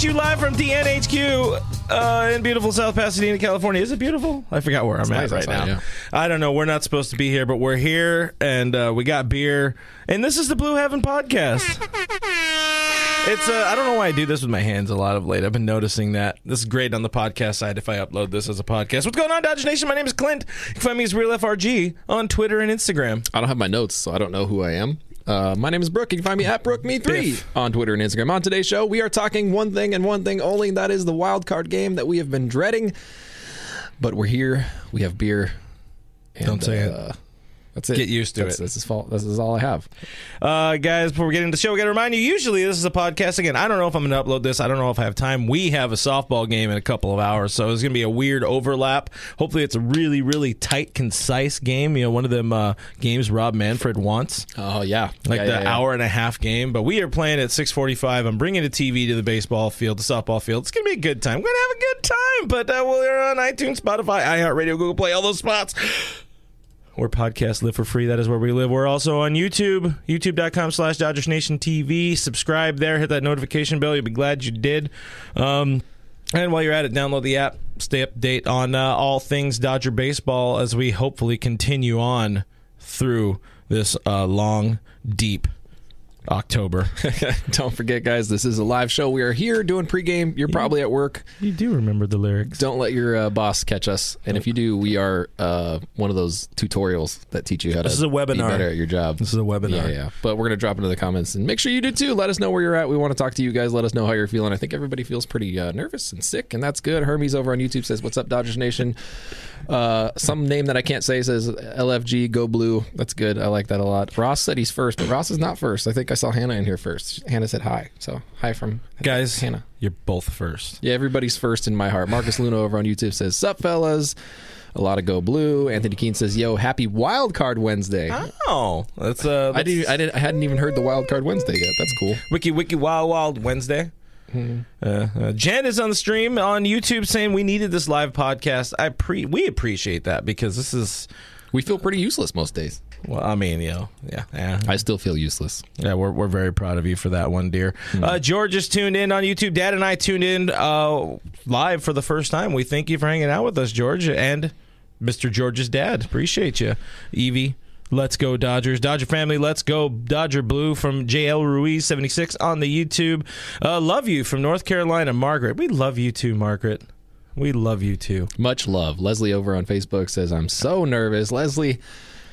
at you live from DNHQ uh, in beautiful South Pasadena, California. Is it beautiful? I forgot where I'm at right outside, now. yeah. I don't know. We're not supposed to be here, but we're here, and uh, we got beer, and this is the Blue Heaven podcast. It's uh, I don't know why I do this with my hands a lot of late. I've been noticing that. This is great on the podcast side if I upload this as a podcast. What's going on, Dodge Nation? My name is Clint. You can find me as Real FRG on Twitter and Instagram. I don't have my notes, so I don't know who I am. Uh, my name is Brooke. You can find me at BrookeMe3 on Twitter and Instagram. On today's show, we are talking one thing and one thing only. and That is the wild card game that we have been dreading. But we're here. We have beer. and, Don't say it. That's it. Get used to That's, it. This is fault. This is all I have. Uh, guys, before we get into the show, we got to remind you. Usually, this is a podcast. Again, I don't know if I'm going to upload this. I don't know if I have time. We have a softball game in a couple of hours, so it's going to be a weird overlap. Hopefully, it's a really, really tight, concise game. You know, one of them uh, games Rob Manfred wants, Oh yeah, like Yeah, the yeah, yeah. hour and a half game. But we are playing at 6:45. I'm bringing a TV to the baseball field, the softball field. It's going to be a good time. We're going to have a good time. But uh, we're on iTunes, Spotify, iHeartRadio, Google Play, all those spots where podcasts live for free. That is where we live. We're also on YouTube, youtube.com slash Dodgers Nation TV. Subscribe there, hit that notification bell. You'll be glad you did. Um, and while you're at it, download the app. Stay up to date on uh, all things Dodger baseball as we hopefully continue on through this uh, long, deep October. Don't forget, guys. This is a live show. We are here doing pregame. You're probably at work. you do remember the lyrics. Don't let your uh, boss catch us. And if you do, we are uh, one of those tutorials that teach you how to This is a be webinar. better at your job. This is a webinar. Yeah, yeah. But we're going to drop into the comments and make sure you do too. Let us know where you're at. We want to talk to you guys. Let us know how you're feeling. I think everybody feels pretty uh, nervous and sick, and that's good. Hermes over on YouTube says, What's up, Dodgers Nation? Uh, some name that I can't say says LFG, go blue. That's good. I like that a lot. Ross said he's first, but Ross is not first. I think I saw Hannah in here first. Hannah said hi. So hi from Guys, Hannah. you're both first. Yeah, everybody's first in my heart. Marcus Luna over on YouTube says, Sup, fellas? A lot of go blue. Anthony Keene says, Yo, happy wild card Wednesday. Oh, that's uh, I didn't. I didn't. I hadn't even heard the Wild Card Wednesday yet. That's cool. Wiki Wiki Wild Wild Wednesday. Mm-hmm. Uh, uh, Jen is on the stream on YouTube saying we needed this live podcast. I pre we appreciate that because this is We feel pretty useless most days. Well, I mean, you know, yeah, yeah, I still feel useless. yeah. We're we're very proud of you for that one, dear. Hmm. Uh, George is tuned in on YouTube. Dad and I tuned in uh, live for the first time. We thank you for hanging out with us, George, and Mr. George's dad. Appreciate you, Evie. Let's go Dodgers. Dodger family, let's go Dodger Blue from JL Ruiz 76 on the YouTube. Uh, love you from North Carolina, Margaret. We love you too, Margaret. We love you too. Much love. Leslie over on Facebook says, "I'm so nervous." Leslie,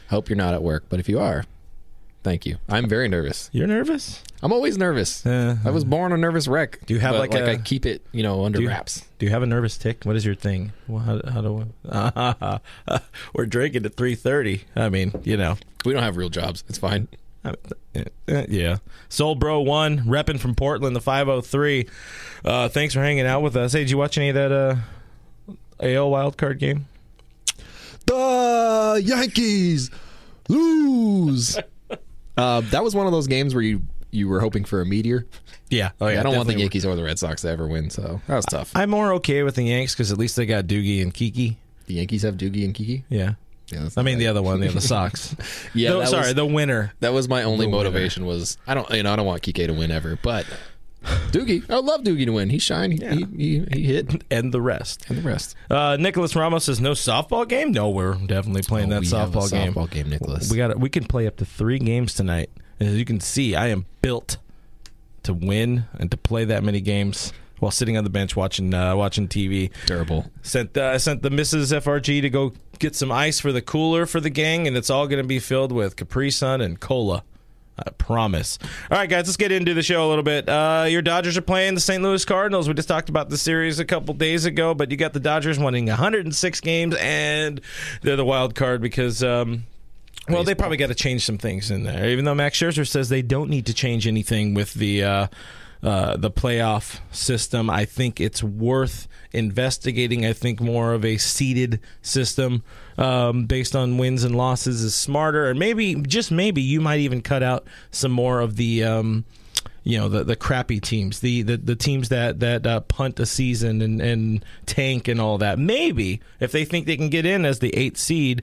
hope you're not at work, but if you are, thank you. I'm very nervous. You're nervous? I'm always nervous. Uh, I was born a nervous wreck. Do you have but, like a- I keep it, you know, under do you, wraps? Do you have a nervous tick? What is your thing? Well, how, how do we, we're drinking at 3:30. I mean, you know. We don't have real jobs. It's fine. Uh, uh, yeah. Soul Bro one repping from Portland, the 503. Uh, thanks for hanging out with us. Hey, did you watch any of that uh, AL wildcard game? The Yankees lose. uh, that was one of those games where you you were hoping for a meteor. Yeah. Oh I don't want the definitely. Yankees or the Red Sox to ever win, so that was tough. I'm more okay with the Yanks because at least they got Doogie and Kiki. The Yankees have Doogie and Kiki. Yeah. Yeah, I mean bad. the other one, the other Sox. Yeah, No, sorry, was- the winner. That was my only The winner. motivation. Was I don't you know I don't want Kike to win ever, but Doogie, I love Doogie to win. He shined. He, he, he, he hit, And the rest. and the rest. Uh, Nicholas Ramos says no softball game. No, we're definitely playing that Oh, a softball game. softball game, Nicholas. We got. We can play up to three games tonight. As you can see, I am built to win and to play that many games while sitting on the bench watching uh, watching TV. Durable. Sent uh, sent the Mrs. FRG to go get some ice for the cooler for the gang, and it's all going to be filled with Capri Sun and cola. I promise. All right, guys, let's get into the show a little bit. Uh, your Dodgers are playing the St. Louis Cardinals. We just talked about the series a couple days ago, but you got the Dodgers winning 106 games, and they're the wild card because. Um, well, they probably got to change some things in there. Even though Max Scherzer says they don't need to change anything with the uh, uh, the playoff system. I think it's worth investigating. I think more of a seeded system um, based on wins and losses is smarter, and maybe just maybe you might even cut out some more of the. Um, you know the the crappy teams, the the, the teams that that uh, punt a season and, and tank and all that. Maybe if they think they can get in as the eighth seed,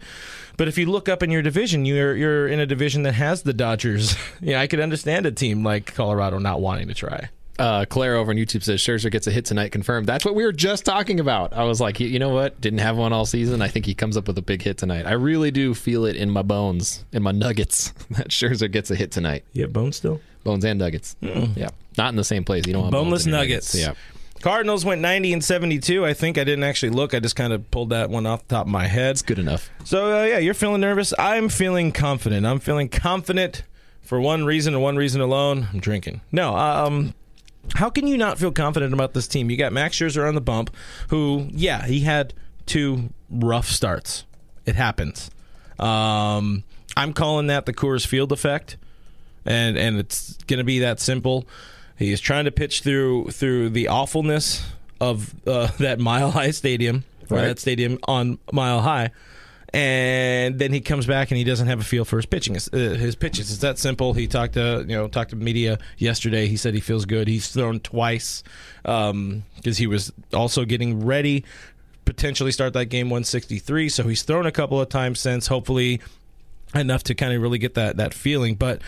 but if you look up in your division, you're you're in a division that has the Dodgers. yeah, I could understand a team like Colorado not wanting to try. Uh, Claire over on YouTube says Scherzer gets a hit tonight, confirmed. That's what we were just talking about. I was like, you know what? Didn't have one all season. I think he comes up with a big hit tonight. I really do feel it in my bones, in my nuggets, that Scherzer gets a hit tonight. You have bones still? Bones and nuggets. Yeah, not in the same place. You don't want Boneless in nuggets. Yeah. Cardinals went 90 and 72. I think I didn't actually look. I just kind of pulled that one off the top of my head. It's good enough. So uh, yeah, you're feeling nervous. I'm feeling confident. I'm feeling confident for one reason and one reason alone. I'm drinking. No, um, how can you not feel confident about this team? You got Max Scherzer on the bump, who yeah, he had two rough starts. It happens. Um, I'm calling that the Coors Field effect, and and it's going to be that simple. He is trying to pitch through through the awfulness of uh, that Mile High Stadium, or Right. that stadium on Mile High, and then he comes back and he doesn't have a feel for his pitching. It's, uh, his pitches. It's that simple. He talked to you know talked to media yesterday. He said he feels good. He's thrown twice because he was also getting ready potentially start that game 163. So he's thrown a couple of times since. Hopefully enough to kind of really get that that feeling, but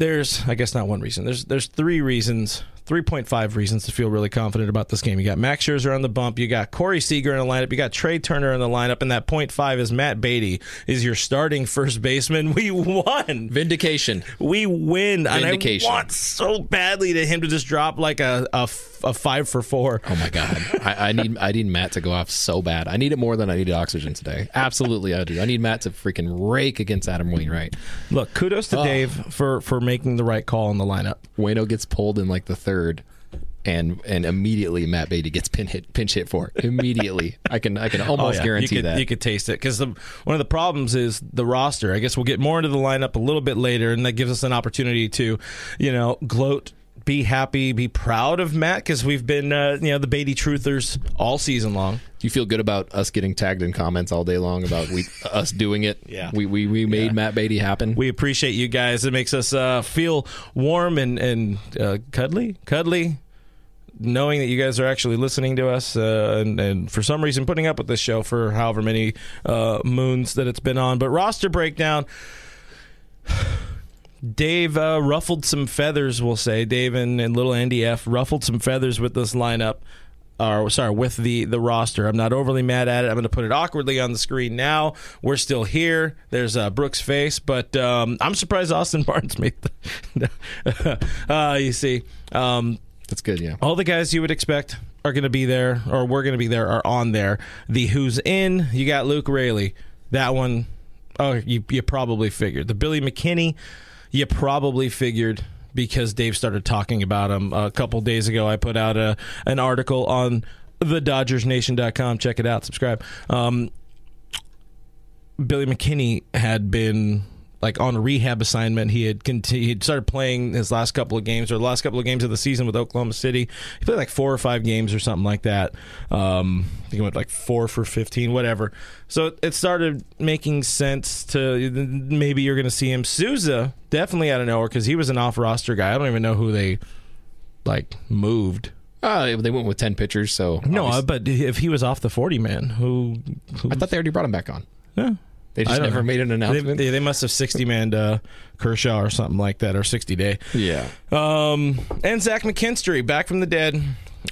there's I guess not one reason. There's there's three reasons, 3.5 reasons to feel really confident about this game. You got Max Scherzer on the bump, you got Corey Seager in the lineup, you got Trey Turner in the lineup, and that point five is Matt Beaty is your starting first baseman. We won. Vindication. We win. Vindication. And I want so badly to him to just drop like a a five for four. Oh my god, I, I need I need Matt to go off so bad. I need it more than I need oxygen today. Absolutely, I do. I need Matt to freaking rake against Adam Wainwright. Look, kudos to Oh. Dave for for making the right call in the lineup. Waino gets pulled in like the third, and and immediately Matt Beaty gets pin hit pinch hit for immediately. I can I can oh, almost Oh, yeah. guarantee you could, that. you could taste it because the one of the problems is the roster. I guess we'll get more into the lineup a little bit later, and that gives us an opportunity to, you know, gloat, be happy, be proud of Matt because we've been, uh, you know, the Beaty truthers all season long. Do you feel good about us getting tagged in comments all day long about we us doing it? Yeah. we we, we made Yeah. Matt Beaty happen. We appreciate you guys. It makes us uh, feel warm and and uh, cuddly, cuddly. Knowing that you guys are actually listening to us, uh, and, and for some reason putting up with this show for however many uh, moons that it's been on. But roster breakdown, Dave uh, ruffled some feathers. We'll say Dave and, and little Andy F ruffled some feathers with this lineup. Or sorry, with the the roster. I'm not overly mad at it. I'm going to put it awkwardly on the screen now. We're still here. There's uh, Brooks' face, but um, I'm surprised Austin Barnes made the. uh, you see, um, That's good. Yeah. all the guys you would expect are going to be there, or we're going to be there, are on there. The who's in, you got Luke Raley. That one, oh, you, you probably figured. The Billy McKinney, you probably figured because Dave started talking about him a couple days ago. I put out a an article on the DodgersNation.com. Check it out. Subscribe. Um, Billy McKinney had been like on a rehab assignment. He had continued, he'd started playing his last couple of games or the last couple of games of the season with Oklahoma City. He played like four or five games or something like that. Um, I think he went like four for fifteen, whatever. So it started making sense to maybe you're going to see him. Souza definitely out of nowhere because he was an off roster guy. I don't even know who they like moved. Uh, they went with ten pitchers, so No, obviously- but if he was off the forty man, who? who I thought they already brought him back on. yeah. They I just never know. made an They, announcement. they, they must have 60 man uh, Kershaw or something like that, or 60 day. yeah. Um, and Zach McKinstry back from the dead.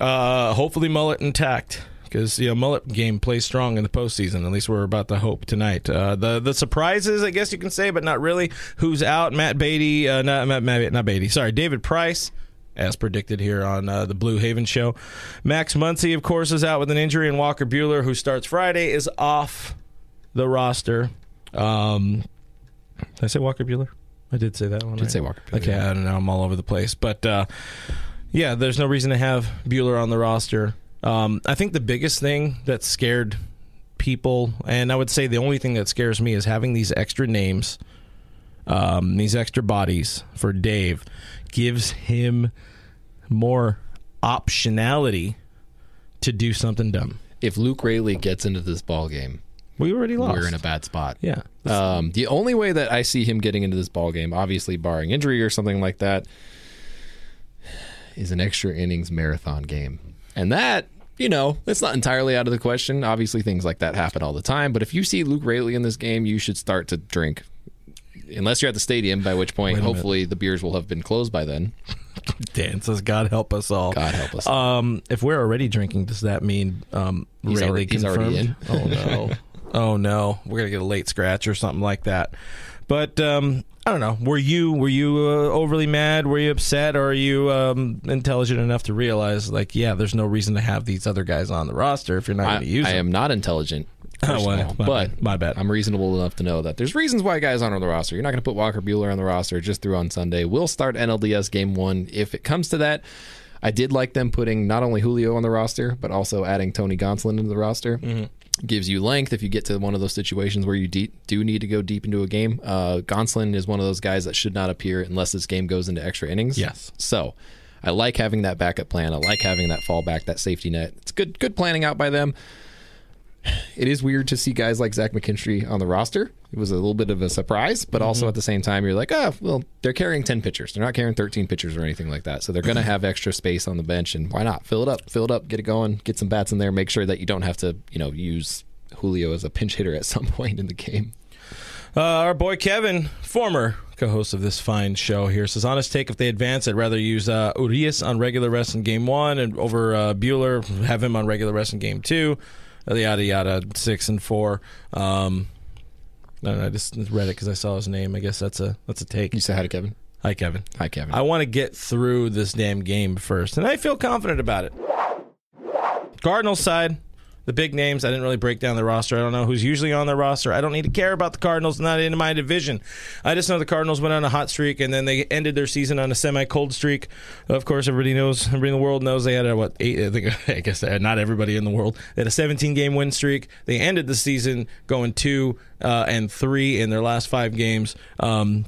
Uh, hopefully, mullet intact because you know mullet game plays strong in the postseason. At least we're about to hope tonight. Uh, the the surprises, I guess you can say, but not really. Who's out? Matt Beaty, uh, not Matt, Matt, not Beaty. Sorry, David Price. As predicted here on uh, the Blue Heaven show, Max Muncy, of course, is out with an injury, and Walker Bueller, who starts Friday, is off the roster. Um, did I say Walker Bueller? I did say that one. Did right? say Walker Buehler, Okay, yeah. I don't know. I'm all over the place, but uh, yeah, there's no reason to have Bueller on the roster. Um, I think the biggest thing that scared people, and I would say the only thing that scares me, is having these extra names, um, these extra bodies for Dave, gives him more optionality to do something dumb. If Luke Raley gets into this ball game, We already lost. we're in a bad spot. yeah. Um, the only way that I see him getting into this ball game, obviously barring injury or something like that, is an extra innings marathon game. And that, you know, it's not entirely out of the question. Obviously, things like that happen all the time. But if you see Luke Raley in this game, you should start to drink. Unless you're at the stadium, by which point, a minute. hopefully, the beers will have been closed by then. Dan says, "God help us all." God help us. Um, if we're already drinking, does that mean um, He's Raley already- he's confirmed? already in. Oh no! oh no! We're gonna get a late scratch or something like that. But um, I don't know. Were you were you uh, overly mad? Were you upset? Or are you um, intelligent enough to realize, like, yeah, there's no reason to have these other guys on the roster if you're not going to use I them? am not intelligent. Oh, well, my but bad. My bad. I'm reasonable enough to know that there's reasons why guys aren't on the roster. You're not going to put Walker Bueller on the roster just through on Sunday. We'll start NLDS game one if it comes to that. I did like them putting not only Julio on the roster, but also adding Tony Gonsolin into the roster. Mm-hmm. Gives you length if you get to one of those situations where you de- do need to go deep into a game. Uh, Gonsolin is one of those guys that should not appear unless this game goes into extra innings. Yes. So I like having that backup plan. I like having that fallback, that safety net. It's good, good planning out by them. It is weird to see guys like Zach McKinstry on the roster. It was a little bit of a surprise, but also Mm-hmm. at the same time, you're like, oh, well, they're carrying 10 pitchers. They're not carrying 13 pitchers or anything like that. So they're going to have extra space on the bench, and why not? Fill it up, fill it up, get it going, get some bats in there, make sure that you don't have to, you know, use Julio as a pinch hitter at some point in the game. Uh, our boy Kevin, former co-host of this fine show here, says, "Honest take: If they advance, I'd rather use uh, Urias on regular rest in game one and over uh, Bueller, have him on regular rest in game two. Yada yada, six and four. Um, no, no, I just read it because I saw his name. I guess that's a that's a take. You say hi to Kevin. Hi, Kevin. Hi, Kevin. I want to get through this damn game first, and I feel confident about it. Cardinals side, the big names. I didn't really break down the roster. I don't know who's usually on the roster. I don't need to care about the Cardinals, not in my division. I just know the Cardinals went on a hot streak, and then they ended their season on a semi-cold streak. Of course, everybody knows. Everybody in the world knows they had a what eight? I think I guess not everybody in the world. They had a 17-game win streak. They ended the season going two uh, and three in their last five games. Um,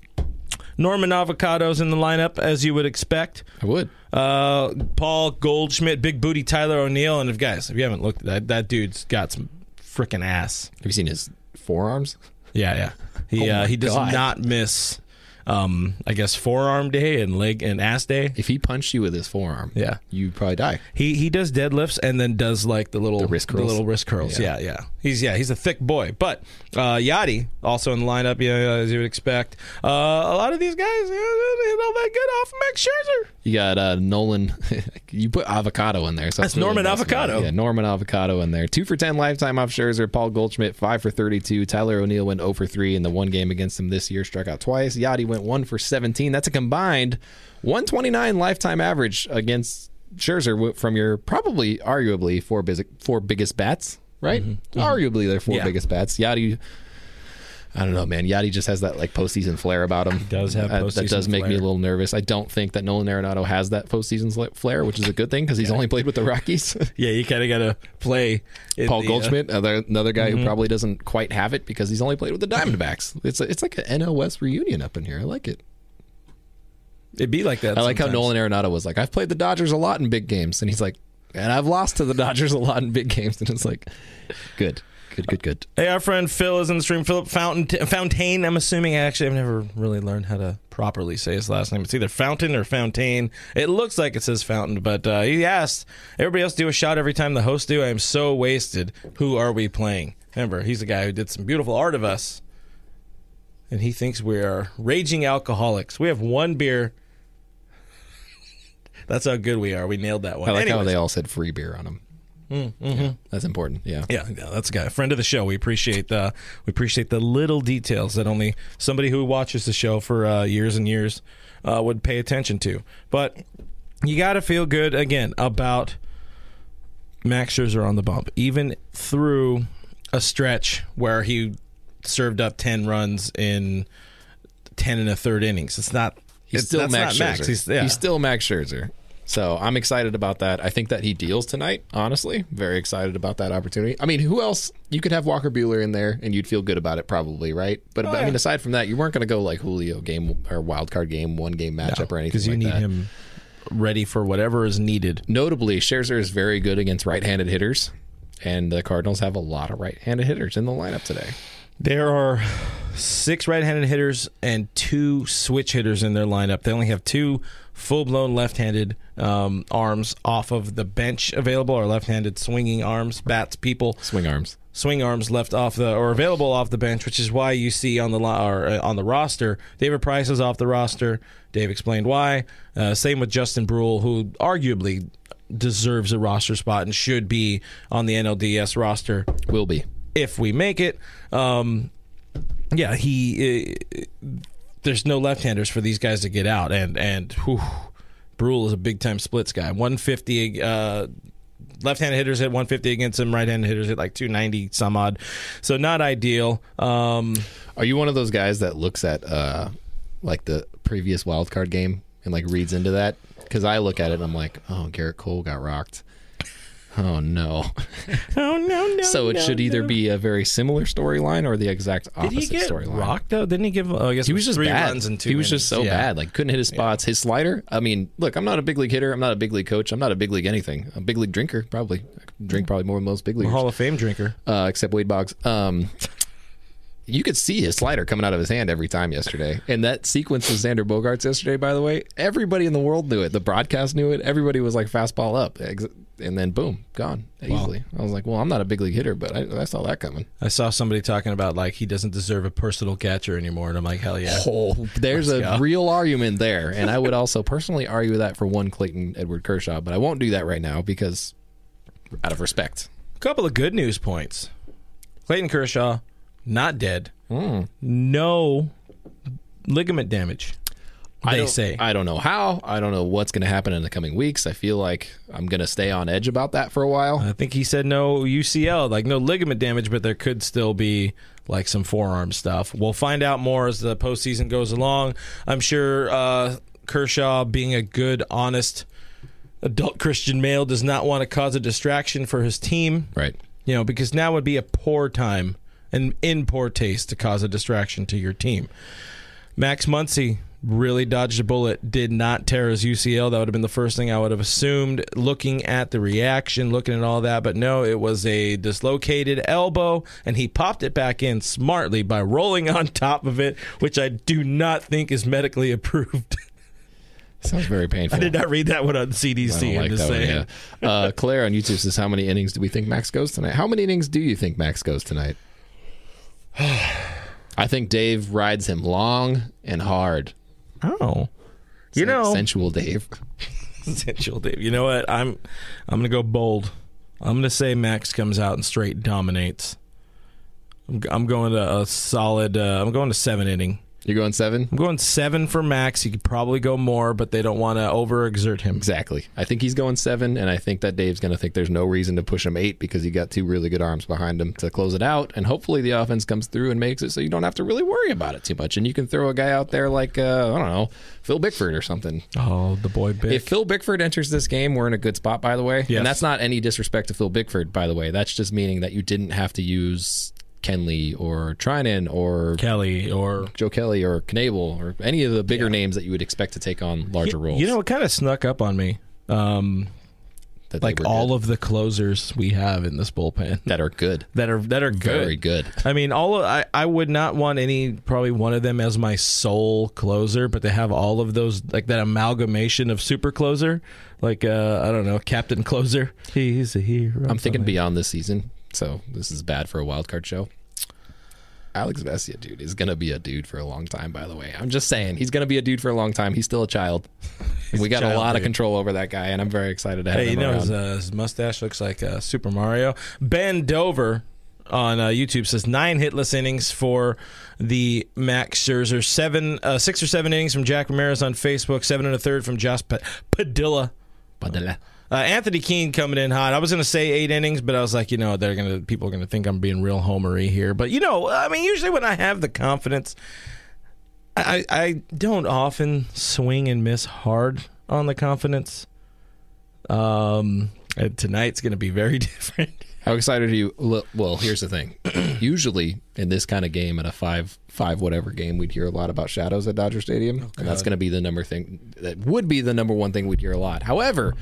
Norman Avocados in the lineup, as you would expect. I would. Uh, Paul Goldschmidt, Big Booty Tyler O'Neill, and if guys, if you haven't looked that, that dude's got some freaking ass. Have you seen his forearms? Yeah, yeah. He Oh uh, he does God. not miss. Um, I guess forearm day and leg and ass day. If he punched you with his forearm, Yeah. you'd probably die. He he does deadlifts and then does like the little The wrist curls? The little wrist curls. Yeah. Yeah. yeah, He's yeah, he's a thick boy. But uh, Yadi also in the lineup, yeah, as you would expect. Uh, a lot of these guys, yeah, they're not that good off Max Scherzer. You got uh, Nolan. you put avocado in there, so That's really Norman up. Avocado. Yeah, Norman Avocado in there. Two for ten lifetime off Scherzer. Paul Goldschmidt five for thirty-two. Tyler O'Neill went zero for three in the one game against him this year. Struck out twice. Yadi went one for seventeen. That's a combined one twenty-nine lifetime average against Scherzer from your probably, arguably four, biz- four biggest bats. Right? Arguably, their four Mm-hmm. Yeah. biggest bats. Yadi. I don't know, man. Yadi just has that like postseason flair about him. does have that, that does make me a little nervous. I don't think that Nolan Arenado has that postseason flair, which is a good thing because he's only played with the Rockies. Yeah, you kind of got to play. Paul the, uh, Goldschmidt, another, another guy who probably doesn't quite have it because he's only played with the Diamondbacks. It's a, it's like an NL West reunion up in here. I like it. it'd be like that. I like how. Nolan Arenado was like, I've played the Dodgers a lot in big games, and he's like, and I've lost to the Dodgers a lot in big games, and it's like, good, good, good, good. Hey, our friend Phil is in the stream. Philip Fountain, Fountain. I'm assuming. Actually, I've never really learned how to properly say his last name. It's either Fountain or Fountain. It looks like it says Fountain, but uh, he asked everybody else do a shot every time the hosts do. I am so wasted. Who are we playing? Remember, he's the guy who did some beautiful art of us, and he thinks we are raging alcoholics. We have one beer. That's how good we are. We nailed that one. I like how they all said free beer on them. Yeah, that's important. Yeah. Yeah, yeah, that's a guy, a friend of the show. We appreciate the we appreciate the little details that only somebody who watches the show for uh, years and years uh, would pay attention to. But you got to feel good again about Max Scherzer on the bump, even through a stretch where he served up ten runs in ten and a third innings. It's not. He's it's, still Max not Scherzer. Max. He's, yeah. He's still Max Scherzer. So I'm excited about that. I think that he deals tonight. Honestly, very excited about that opportunity. I mean, who else? You could have Walker Bueller in there, and you'd feel good about it, probably, right? But, oh, but I mean, aside from that, you weren't going to go like Julio game or wild card game, one game matchup or anything. because you like need that. him ready for whatever is needed. Notably, Scherzer is very good against right-handed hitters, and the Cardinals have a lot of right-handed hitters in the lineup today. There are six right-handed hitters and two switch hitters in their lineup. They only have two full-blown left-handed um, arms off of the bench available, or left-handed swinging arms, bats, people. Swing arms. swing arms left off the or available off the bench, which is why you see on the or uh, on the roster David Price is off the roster. Dave explained why. Uh, same with Justin Bruihl, who arguably deserves a roster spot and should be on the NLDS roster Will be. If we make it. Um, yeah, he. Uh, there's no left-handers for these guys to get out, and and whew, Bruihl is a big-time splits guy. 150. Uh, left-handed hitters hit 150 against him. Right-handed hitters hit like 290 some odd. So not ideal. Um, Are you one of those guys that looks at uh, like the previous wild card game and like reads into that? Because I look at it and I'm like, oh, Gerrit Cole got rocked. Oh no! oh no no. so it no, should either no. be a very similar storyline or the exact Did he opposite get storyline. rocked though? Didn't he give? Oh, I guess He was just three bad. runs and two. he was just so. Yeah. bad. Like couldn't hit his spots. His slider. I mean, look, I'm not a big league hitter. I'm not a big league coach. I'm not a big league anything. I'm A big league drinker, probably. I drink probably more than most big A leaguers. Hall of Fame drinker. uh, except Wade Boggs. Um, you could see his slider coming out of his hand every time yesterday. And that sequence with Xander Bogaerts yesterday, by the way, everybody in the world knew it. The broadcast knew it. Everybody was like fastball up. And then boom, gone easily. I was like, well, I'm not a big league hitter, but I, I saw that coming. I saw somebody talking about like he doesn't deserve a personal catcher anymore, and I'm like, hell yeah. Oh, there's Let's a go. real argument there. And I would also personally argue that for one Clayton Edward Kershaw, but I won't do that right now because out of respect. A couple of good news points. Clayton Kershaw, not dead. Hmm. No ligament damage. I They don't, say. I don't know how. I don't know what's going to happen in the coming weeks. I feel like I'm going to stay on edge about that for a while. I think he said no UCL, like no ligament damage, but there could still be like some forearm stuff. We'll find out more as the postseason goes along. I'm sure uh, Kershaw, being a good, honest adult Christian male, does not want to cause a distraction for his team. Right. You know, because now would be a poor time and in poor taste to cause a distraction to your team. Max Muncy really dodged a bullet, did not tear his UCL. That would have been the first thing I would have assumed looking at the reaction, looking at all that. But no, it was a dislocated elbow, and he popped it back in smartly by rolling on top of it, which I do not think is medically approved. Sounds very painful. I did not read that one on I CDC. don't I'm like just that one, yeah. Uh, Claire on YouTube says, "How many innings do we think Max goes tonight? How many innings do you think Max goes tonight?" I think Dave rides him long and hard. Oh. You know, sensual Dave. Sensual Dave. You know what? I'm I'm gonna go bold. I'm gonna say Max comes out and straight dominates. I'm, I'm going to a solid. Uh, I'm going to seven inning. You're going seven. I'm going seven for Max. He could probably go more, but they don't want to overexert him. Exactly. I think he's going seven, and I think that Dave's going to think there's no reason to push him eight because he got two really good arms behind him to close it out, and hopefully the offense comes through and makes it so you don't have to really worry about it too much, and you can throw a guy out there like uh, I don't know Phil Bickford or something. Oh, the boy big. If Phil Bickford enters this game, we're in a good spot, by the way. Yes. And that's not any disrespect to Phil Bickford, by the way. That's just meaning that you didn't have to use Kenley or Treinen or Kelly or Joe Kelly or Knebel or any of the bigger names that you would expect to take on larger roles. you know, it kind of snuck up on me. Um, that like all good. of the closers we have in this bullpen that are good. that are that are good. Very good. I mean, all of, I I would not want any probably one of them as my sole closer, but to have all of those like that amalgamation of super closer, like uh, I don't know, Captain Closer. He's a hero. I'm thinking Something. beyond this season, so this is bad for a wild card show. Alex Vesia, dude, is gonna be a dude for a long time. By the way, I'm just saying he's gonna be a dude for a long time. He's still a child. we got a child, lot of control over that guy, and I'm very excited to have him on. Hey, you know his, uh, his mustache looks like uh, Super Mario. Ben Dover on uh, YouTube says nine hitless innings for the Max Scherzer, seven, uh, six or seven innings from Jack Ramirez on Facebook, seven and a third from Josh Pa- Padilla. Padilla. Uh, Anthony Keene coming in hot. I was going to say eight innings, but I was like, you know, they're going to people are going to think I'm being real homery here. But you know, I mean, usually when I have the confidence, I I don't often swing and miss hard on the confidence. Um, tonight's going to be very different. How excited are you? Well, well, here's the thing. Usually in this kind of game, at a five five whatever game, we'd hear a lot about shadows at Dodger Stadium, and that's going to be the number thing. That would be the number one thing we'd hear a lot. However,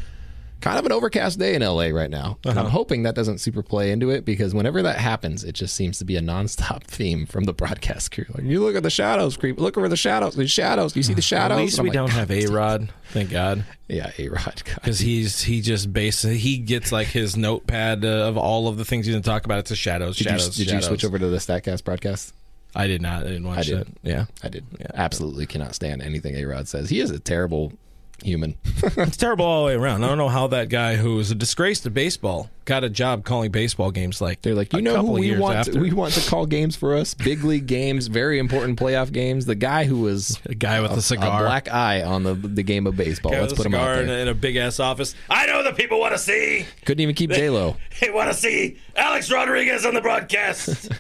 kind of an overcast day in LA right now, and I'm hoping that doesn't super play into it because whenever that happens, it just seems to be a nonstop theme from the broadcast crew. Like, you look at the shadows, creep. Look over the shadows. The shadows. You see the shadows. At least we like, don't have a Rod, thank God, Yeah, a Rod. because he's he just basically he gets like his notepad uh, of all of the things he's gonna talk about. It's a shadows, Did, you, shadows. did you switch over to the Statcast broadcast? I did not. I didn't watch I did. that. Yeah, I did. Absolutely cannot stand anything A Rod says. He is a terrible human. it's terrible all the way around. I don't know how that guy who was a disgrace to baseball got a job calling baseball games. Like They're like, you know who we want? To, we want to call games for us. Big league games, very important playoff games. The guy who was a guy with a, a cigar. black eye on the the game of baseball. Let's a put him out cigar in there. a, in a big ass office. I know the people want to see. Couldn't even keep J Lo. They want to see Alex Rodriguez on the broadcast.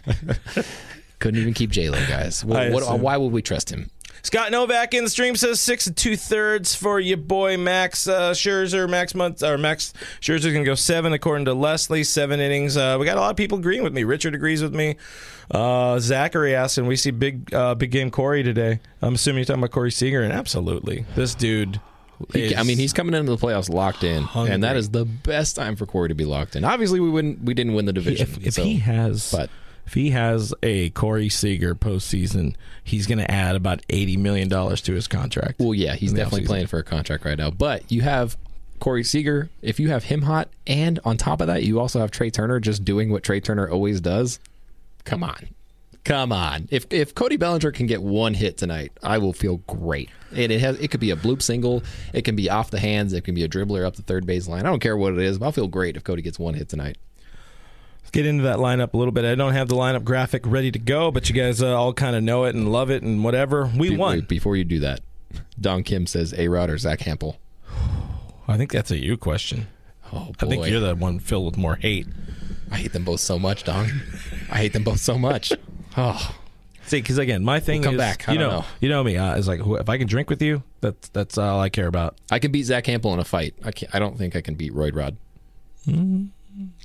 Couldn't even keep J Lo, guys. What, why would we trust him? Scott Novak in the stream says six and two thirds for your boy Max uh, Scherzer. Max month or Max Scherzer's gonna go seven according to Leslie. Seven innings. Uh, we got a lot of people agreeing with me. Richard agrees with me. Uh, Zachary asking, we see big uh, big game Corey today. I'm assuming you're talking about Corey Seager, and absolutely, this dude. He- I mean, he's coming into the playoffs locked in, Hungry. and that is the best time for Corey to be locked in. Obviously, we wouldn't, we didn't win the division. if, if so- he has but- if he has a Corey Seager postseason, he's going to add about eighty million dollars to his contract. Well, yeah, he's definitely playing for a contract right now. But you have Corey Seager. If you have him hot, and on top of that, you also have Trey Turner just doing what Trey Turner always does. Come on, come on. If if Cody Bellinger can get one hit tonight, I will feel great. And it has it could be a bloop single, it can be off the hands, it can be a dribbler up the third base line. I don't care what it is. But I'll feel great if Cody gets one hit tonight. Get into that lineup a little bit. I don't have the lineup graphic ready to go, but you guys uh, all kind of know it and love it and whatever. We Be- won. wait, before you do that, Don Kim says A Rod or Zack Hample. I think that's a you question. Oh boy, I think you're the one filled with more hate. I hate them both so much, Don. I hate them both so much. Oh. See, because again, my thing We'll come is, back. I you don't know, know. you know me. Uh, is like if I can drink with you, that's that's all I care about. I can beat Zack Hample in a fight. I can't, I don't think I can beat Royd Rod.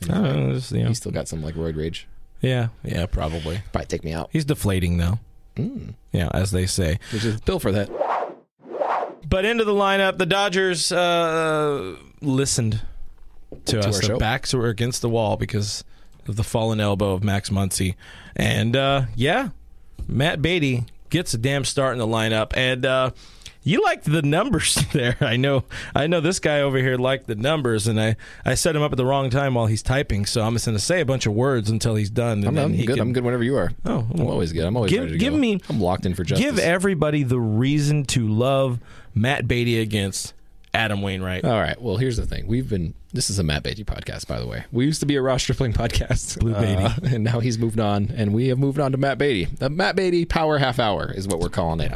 I don't know, just, you know. He's still got some like roid rage. yeah, yeah, probably. Probably take me out. He's deflating though. Mm. Yeah, as they say. Which is bill for that. But into the lineup, the Dodgers uh, listened to, us. our Their show. backs were against the wall because of the fallen elbow of Max Muncy. And uh, yeah, Matt Beaty gets a damn start in the lineup. And uh, you liked the numbers there. I know. I know this guy over here liked the numbers, and I, I set him up at the wrong time while he's typing. So I'm just going to say a bunch of words until he's done. And I'm, I'm he good. can- I'm good whenever you are. Oh, I'm always good. I'm always Give- ready to give go. me- I'm locked in for justice. Give everybody the reason to love Matt Beaty against Adam Wainwright. All right. Well, here's the thing. We've been. This is a Matt Beaty podcast, by the way. We used to be a Ross Stripling podcast, Blue Beaty. uh, and now he's moved on, and we have moved on to Matt Beaty. The Matt Beaty Power Half Hour is what we're calling it.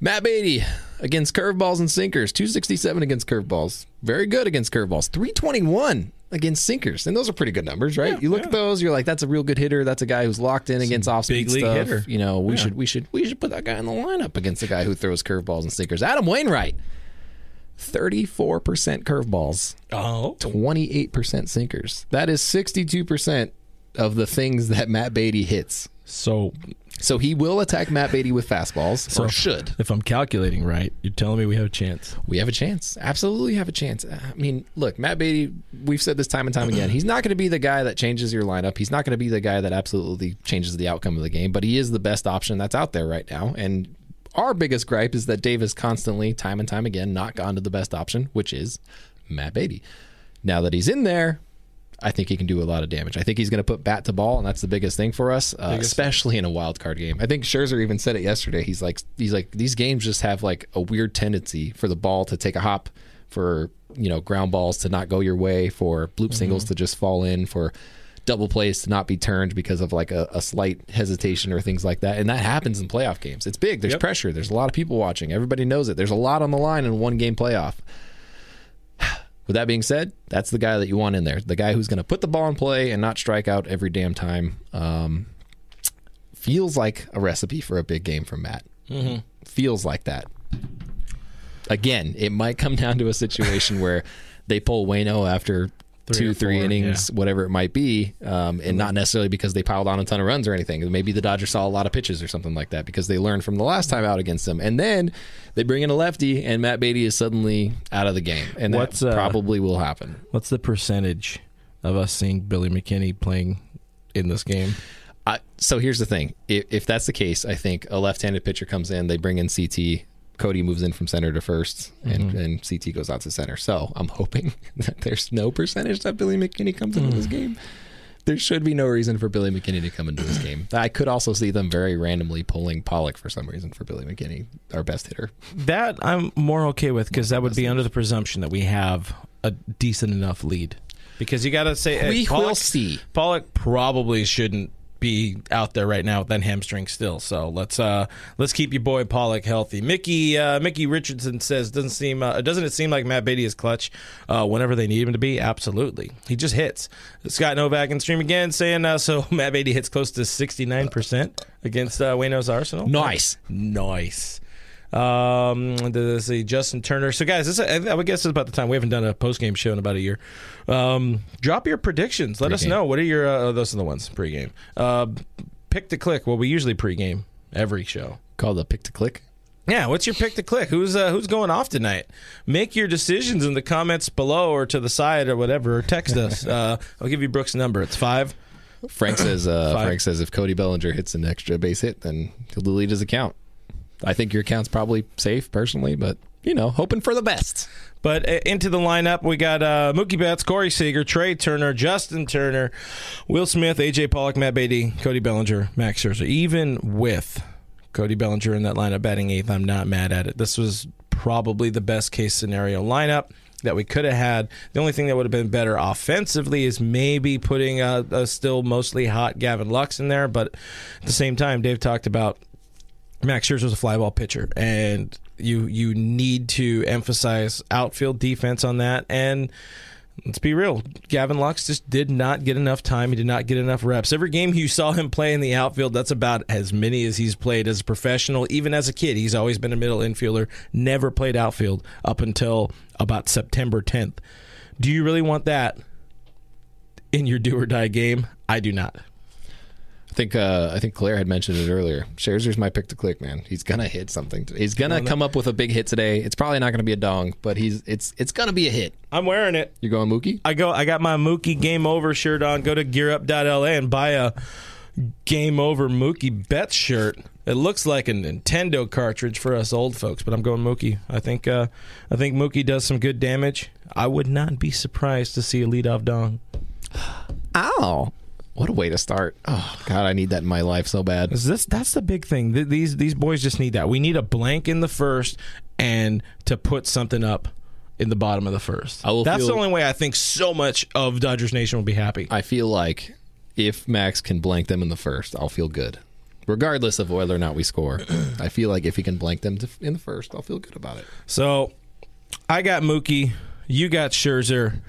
Matt Beaty against curveballs and sinkers. 267 against curveballs. Very good against curveballs. 321 against sinkers. And those are pretty good numbers, right? you look at those, you're like, that's a real good hitter. That's a guy who's locked in against off speed stuff. hitter. You know, we should we should we should put that guy in the lineup against a guy who throws curveballs and sinkers. Adam Wainwright. 34% curveballs, Oh, 28% sinkers. That is 62% of the things that Matt Beaty hits. So So he will attack Matt Beaty with fastballs, or should. if I'm calculating right, you're telling me we have a chance. We have a chance. Absolutely have a chance. I mean, look, Matt Beaty, we've said this time and time again. He's not going to be the guy that changes your lineup. He's not going to be the guy that absolutely changes the outcome of the game, but he is the best option that's out there right now. And our biggest gripe is that Dave has constantly, time and time again, not gone to the best option, which is Matt Beaty. Now that he's in there, I think he can do a lot of damage. I think he's going to put bat to ball, and that's the biggest thing for us, uh, especially in a wild card game. I think Scherzer even said it yesterday. He's like, he's like, these games just have like a weird tendency for the ball to take a hop, for you know ground balls to not go your way, for bloop singles to just fall in, for double plays to not be turned because of like a, a slight hesitation or things like that. And that happens in playoff games. It's big. There's pressure. There's a lot of people watching. Everybody knows it. There's a lot on the line in one game playoff. With that being said, that's the guy that you want in there. The guy who's going to put the ball in play and not strike out every damn time. Um, feels like a recipe for a big game from Matt. Feels like that. Again, it might come down to a situation where they pull Waino after two, or three innings, whatever it might be, um, and not necessarily because they piled on a ton of runs or anything. Maybe the Dodgers saw a lot of pitches or something like that because they learned from the last time out against them, and then they bring in a lefty, and Matt Beaty is suddenly out of the game, and that What's, uh, probably will happen. What's the percentage of us seeing Billy McKinney playing in this game? I, so here's the thing: if, if that's the case, I think a left-handed pitcher comes in, they bring in CT. Cody moves in from center to 1st and, mm-hmm. and CT goes out to center. So I'm hoping that there's no percentage that Billy McKinney comes into this mm. game. There should be no reason for Billy McKinney to come into this game. I could also see them very randomly pulling Pollock for some reason for Billy McKinney, our best hitter. That I'm more okay with because that would be under the presumption that we have a decent enough lead. Because you got to say, We Pollock, will see. Pollock probably shouldn't be out there right now with that hamstring still. So let's uh let's keep your boy Pollock healthy. Mickey uh, Mickey Richardson says doesn't seem uh, doesn't it seem like Matt Beaty is clutch uh, whenever they need him to be? Absolutely, he just hits. Scott Novak in stream again saying uh, so Matt Beaty hits close to sixty nine percent against uh, Waino's Arsenal. Nice. Nice. Um, let's see, Justin Turner. So, guys, this I would guess it's about the time we haven't done a post game show in about a year. Um, drop your predictions. Let us Pre-game. know. What are your? Uh, those are the ones pregame. Uh, pick to click. Well, we usually pregame every show. Called the pick to click. Yeah, what's your pick to click? Who's uh, who's going off tonight? Make your decisions in the comments below or to the side or whatever. Or text us. Uh, I'll give you Brooks' number. It's five. Frank says uh. Frank says if Cody Bellinger hits an extra base hit, then he'll delete his account. I think your account's probably safe personally, but you know, hoping for the best. But uh, into the lineup, we got uh, Mookie Betts, Corey Seager, Trey Turner, Justin Turner, Will Smith, AJ Pollock, Matt Beaty, Cody Bellinger, Max Scherzer. Even with Cody Bellinger in that lineup batting eighth, I'm not mad at it. This was probably the best case scenario lineup that we could have had. The only thing that would have been better offensively is maybe putting a, a still mostly hot Gavin Lux in there. But at the same time, Dave talked about Max Scherzer was a flyball pitcher, and you you need to emphasize outfield defense on that. And let's be real, Gavin Lux just did not get enough time. He did not get enough reps. Every game you saw him play in the outfield, that's about as many as he's played as a professional. Even as a kid, he's always been a middle infielder. Never played outfield up until about September 10th. Do you really want that in your do or die game? I do not. I think uh, I think Claire had mentioned it earlier. Scherzer's my pick to click, man. He's gonna hit something. He's gonna come up with a big hit today. It's probably not gonna be a dong, but he's it's it's gonna be a hit. I'm wearing it. You going Mookie? I go. I got my Mookie Game Over shirt on. Go to GearUp.la and buy a Game Over Mookie Betts shirt. It looks like a Nintendo cartridge for us old folks, but I'm going Mookie. I think. Uh, I think Mookie does some good damage. I would not be surprised to see a leadoff dong. Ow! What a way to start. Oh God, I need that in my life so bad. This that's the big thing. These these boys just need that. We need a blank in the first and to put something up in the bottom of the first. I will That's the only way I think so much of Dodgers Nation will be happy. I feel like if Max can blank them in the first, I'll feel good. Regardless of whether or not we score, I feel like if he can blank them in the first, I'll feel good about it. So I got Mookie. You got Scherzer.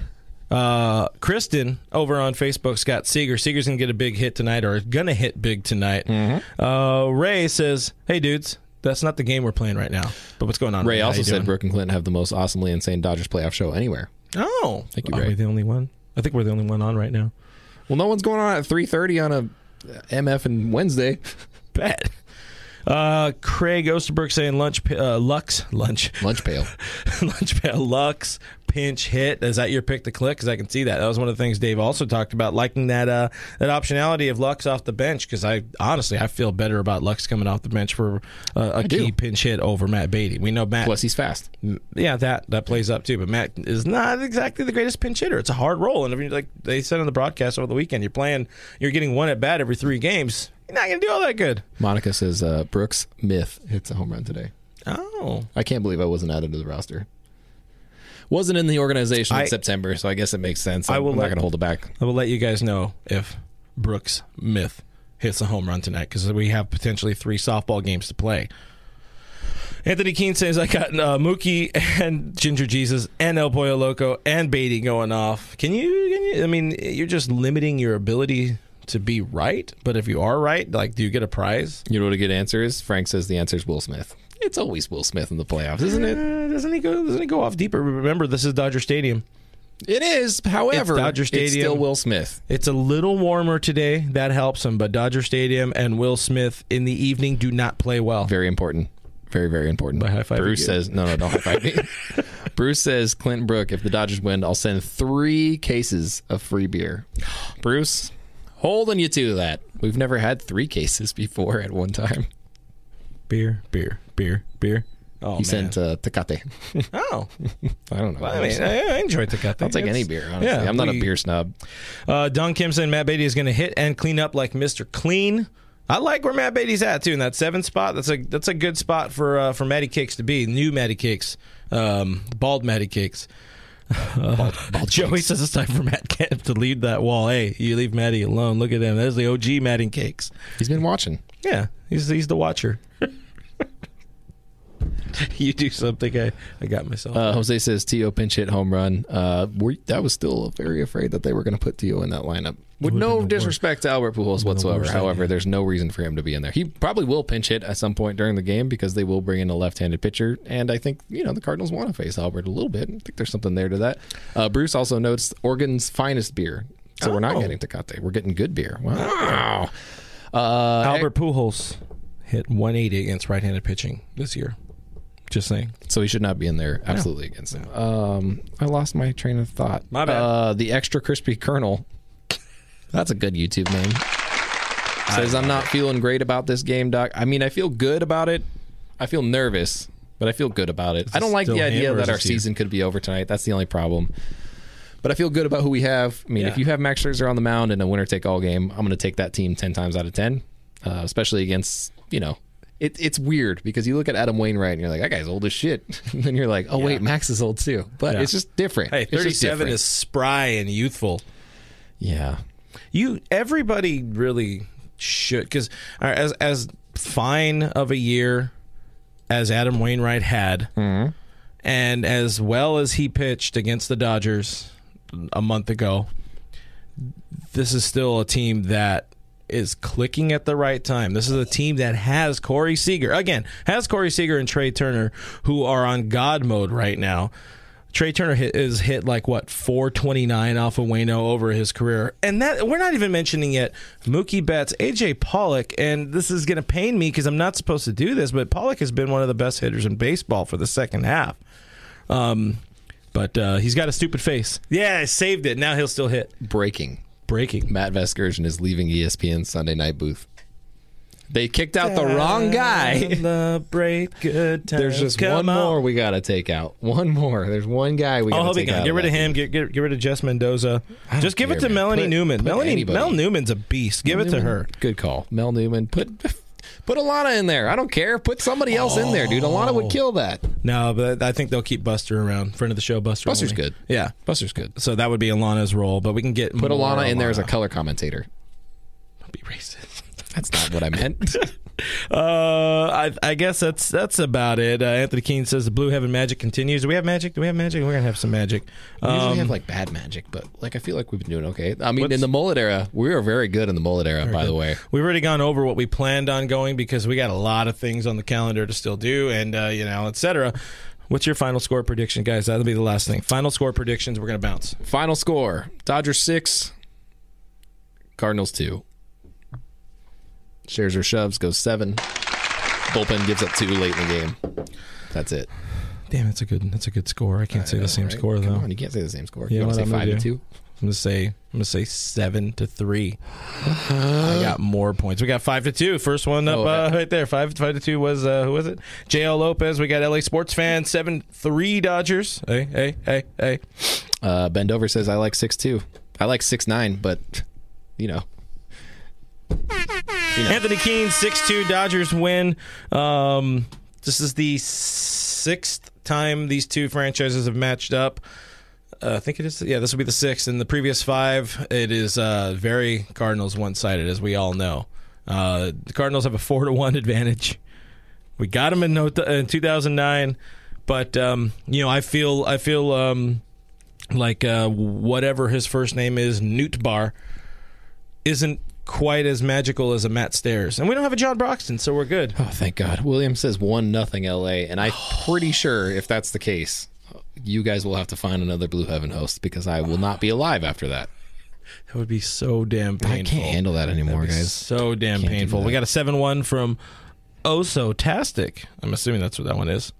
Uh, Kristen over on Facebook, Scott got Seager. Seager's gonna get a big hit tonight, or gonna hit big tonight. Mm-hmm. Uh, Ray says, "Hey dudes, that's not the game we're playing right now. But what's going on?" Ray also said doing? Brooke and Clinton have the most awesomely insane Dodgers playoff show anywhere. "Oh, Thank you, Are Ray. we the only one? I think we're the only one on right now." Well, no one's going on at three thirty on a MF and Wednesday. Bet. Uh, Craig Osterberg saying lunch, uh, Lux, lunch, Lunch pail. lunch pail, Lux, pinch hit. Is that your pick to click? Because I can see that. That was one of the things Dave also talked about, liking that uh, that optionality of Lux off the bench. Because I honestly, I feel better about Lux coming off the bench for uh, a key do. pinch hit over Matt Beaty. We know Matt. Plus, he's fast. yeah, that that plays up too. But Matt is not exactly the greatest pinch hitter. It's a hard role, and if you like they said on the broadcast over the weekend, you're playing, you're getting one at bat every three games. You're not to do all that good. Monica says uh, Brooks Myth hits a home run today. Oh, I can't believe I wasn't added to the roster. Wasn't in the organization I- in September, so I guess it makes sense. I I'm, will I'm not going to hold it back. I will let you guys know if Brooks Myth hits a home run tonight because we have potentially three softball games to play. Anthony Keene says I got uh, Mookie and Ginger Jesus and El Pollo Loco and Beaty going off. Can you, can you? I mean, you're just limiting your ability to be right. But if you are right, like, do you get a prize? You know what a good answer is? Frank says the answer is Will Smith. It's always Will Smith in the playoffs, isn't it? Uh, doesn't he go? Doesn't he go off deeper? Remember, this is Dodger Stadium. It is, however, Dodger it's Stadium. still Will Smith. It's a little warmer today. That helps him. But Dodger Stadium and Will Smith in the evening do not play well. Very important. Very, very important. By high-fiving Bruce says, no, no, don't high five me. Bruce says, Clinton Brook, if the Dodgers win, I'll send three cases of free beer. Bruce, holding you to that. We've never had three cases before at one time. Beer, beer, beer, beer. Oh, He man. sent uh, Tecate. oh, I don't know. I mean, I, I enjoy Tecate. I'll take any beer, honestly. Yeah, I'm not a beer snob. Uh, Don Kim said Matt Beaty is going to hit and clean up like Mr. Clean. I like where Matt Beaty's at too in that seven spot. That's a that's a good spot for uh, for Matty Cakes to be. New Matty Cakes, um, bald Matty Cakes. Bald, bald Joey cakes. says it's time for Matt Kemp to leave that wall. Hey, you leave Matty alone. Look at him. There's the OG Matty Cakes. He's been watching. Yeah, he's he's the watcher. you do something. I, I got myself. Uh, Jose says Tio pinch hit home run. Uh, we, I was still very afraid that they were going to put Tio in that lineup. With no the disrespect to Albert Pujols whatsoever. worst However, idea. there's no reason for him to be in there. He probably will pinch hit at some point during the game because they will bring in a left-handed pitcher, and I think you know the Cardinals want to face Albert a little bit. I think there's something there to that. Uh, Bruce also notes Oregon's finest beer, so we're not Oh. getting Tecate. We're getting good beer. Wow. Uh, Albert Pujols hit 180 against right-handed pitching this year. Just saying. So he should not be in there. Absolutely against him. Um, I lost my train of thought. My bad. Uh, the extra crispy kernel. That's a good YouTube name. Says I'm not feeling great about this game, Doc. I mean, I feel good about it. I feel nervous, but I feel good about it. I don't like the idea him or is that our season could be over tonight. That's the only problem. But I feel good about who we have. I mean, if you have Max Scherzer on the mound in a winner-take-all game, I'm going to take that team ten times out of ten, uh, especially against you know. It, it's weird because you look at Adam Wainwright and you're like, that guy's old as shit. and then you're like, oh wait, Max is old too. But Yeah. it's just different. Hey, It's just 37 different. is spry and youthful. yeah. You everybody really should because as as fine of a year as Adam Wainwright had, mm-hmm. and as well as he pitched against the Dodgers a month ago, this is still a team that is clicking at the right time. This is a team that has Corey Seager again, has Corey Seager and Trea Turner who are on God mode right now. Trea Turner hit, is hit like what 429 off of Waino over his career, and that we're not even mentioning yet Mookie Betts, AJ Pollock, and this is going to pain me because I'm not supposed to do this, but Pollock has been one of the best hitters in baseball for the second half. Um, but uh, he's got a stupid face. Yeah, I saved it. Now he'll still hit. Breaking. Breaking. Matt Vasgersian is leaving ESPN Sunday night booth. They kicked out the wrong guy. Celebrate good times. There's just Come one on. more we got to take out. One more. There's one guy we got Oh, to he'll take gone. out. Get rid of him. Get, get, get rid of Jess Mendoza. Just give it to man. Melanie Put- Newman. put Melanie anybody. Mel Newman's a beast. Give it to her. Good call. Mel Newman. Put put Alanna in there. I don't care. Put somebody else in there, dude. Alanna would oh. kill that. No, but I think they'll keep Buster around. Friend of the show, Buster. Buster's only. good. Yeah. Buster's good. So that would be Alanna's role, but we can get Put more Alanna in there as a color commentator. Don't Be racist. That's not what I meant. Uh, I, I guess that's that's about it. Uh, Anthony Keene says the Blue Heaven magic continues. Do we have magic? Do we have magic? We're gonna have some magic. We usually Um, have like bad magic, but like I feel like we've been doing okay. I mean, in the mullet era, we were very good in the mullet era. By the way, We've already gone over what we planned on going because we got a lot of things on the calendar to still do, and uh, you know, etc. What's your final score prediction, guys? That'll be the last thing. Final score predictions. We're gonna bounce. final score: Dodgers six, Cardinals two. Scherzer shoves goes seven. Bullpen gives up two late in the game. That's it. Damn, that's a good. That's a good score. I can't say the same Right? score Come though. on, you can't say the same score. You You know want to say I'm five gonna two? I'm gonna say. I'm gonna say seven to three. I got more points. We got five to two. First one up Oh, uh, right there. Five five to two was uh, who was it? JL Lopez. We got LA sports fan seven three Dodgers. Hey hey hey hey. Uh, Bendover says I like six two. I like six nine, but you know, Anthony Keene, 6 2 Dodgers win. Um, this is the sixth time these two franchises have matched up. Uh, I think it is. Yeah, this will be the sixth. In the previous five, it is uh, very Cardinals one sided, as we all know. Uh, the Cardinals have a 4 to 1 advantage. We got them in, in 2009, but um, you know, I feel I feel um, like uh, whatever his first name is, Nootbaar, isn't quite as magical as a Matt Stairs, and we don't have a John Broxton, so we're good. oh thank God. William says one nothing L.A. and I'm pretty sure if that's the case, you guys will have to find another Blue Heaven host because I will not be alive after that. That would be so damn painful. I can't handle that anymore, guys. So damn Can't painful. We got a 7 1 from Oso Tastic. I'm assuming that's what that one is.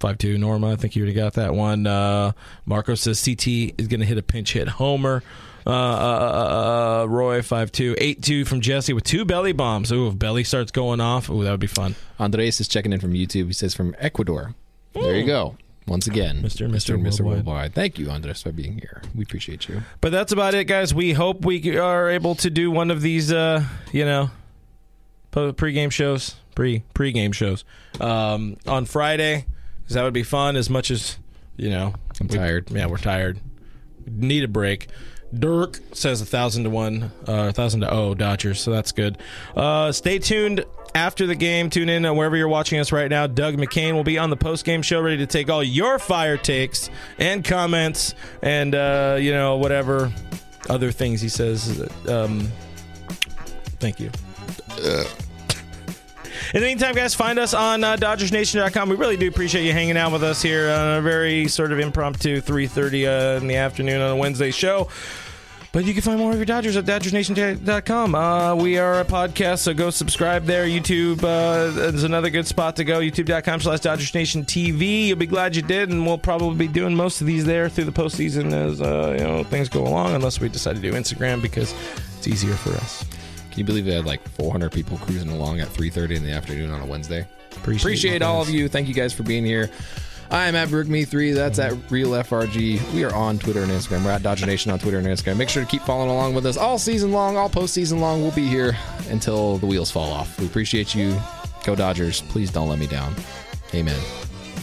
5 2 Norma. I think you already got that one. Uh, Marco says CT is going to hit a pinch hit homer. Uh, uh, uh, uh, Roy 5 2. 8 2 from Jesse with two Belli bombs. Ooh, if Belli starts going off, ooh, that would be fun. Andres is checking in from YouTube. He says from Ecuador. There you go. Once again, Mr. Mr. Mr. Mr. Worldwide. Worldwide. Thank you, Andres, for being here. We appreciate you. But that's about it, guys. We hope we are able to do one of these, uh, you know, pregame shows, pre pregame shows um, on Friday, because that would be fun. As much as you know, I'm we- tired. Yeah, we're tired. Need a break. Dirk says a thousand to one, uh, a thousand to oh Dodgers, so that's good. Uh, stay tuned after the game. Tune in wherever you're watching us right now. Doug McCain will be on the post game show, ready to take all your fire takes and comments, and uh, you know whatever other things he says. Um, thank you. In the meantime, guys, find us on uh, DodgersNation.com. We really do appreciate you hanging out with us here on a very sort of impromptu 3.30 uh, in the afternoon on a Wednesday show. But you can find more of your Dodgers at DodgersNation.com. Uh, we are a podcast, so go subscribe there. YouTube uh, is another good spot to go. YouTube.com slash DodgersNation TV. You'll be glad you did, and we'll probably be doing most of these there through the postseason as uh, you know things go along, unless we decide to do Instagram because it's easier for us. Can you believe they had like 400 people cruising along at 3:30 in the afternoon on a Wednesday? Appreciate, Appreciate all of you. Thank you guys for being here. I am at BrookMe3. That's at Real FRG. We are on Twitter and Instagram. We're at Dodger Nation on Twitter and Instagram. Make sure to keep following along with us all season long, all postseason long. We'll be here until the wheels fall off. We appreciate you. Go Dodgers. Please don't let me down. Amen.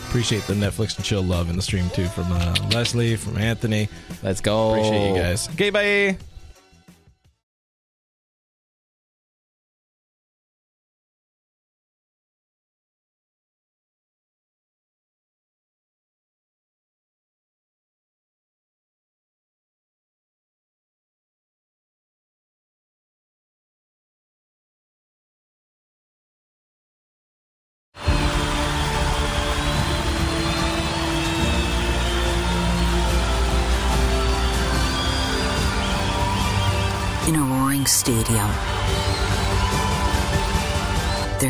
Appreciate the Netflix and chill love in the stream too from uh, Leslie, from Anthony. Let's go. Appreciate you guys. Okay, bye.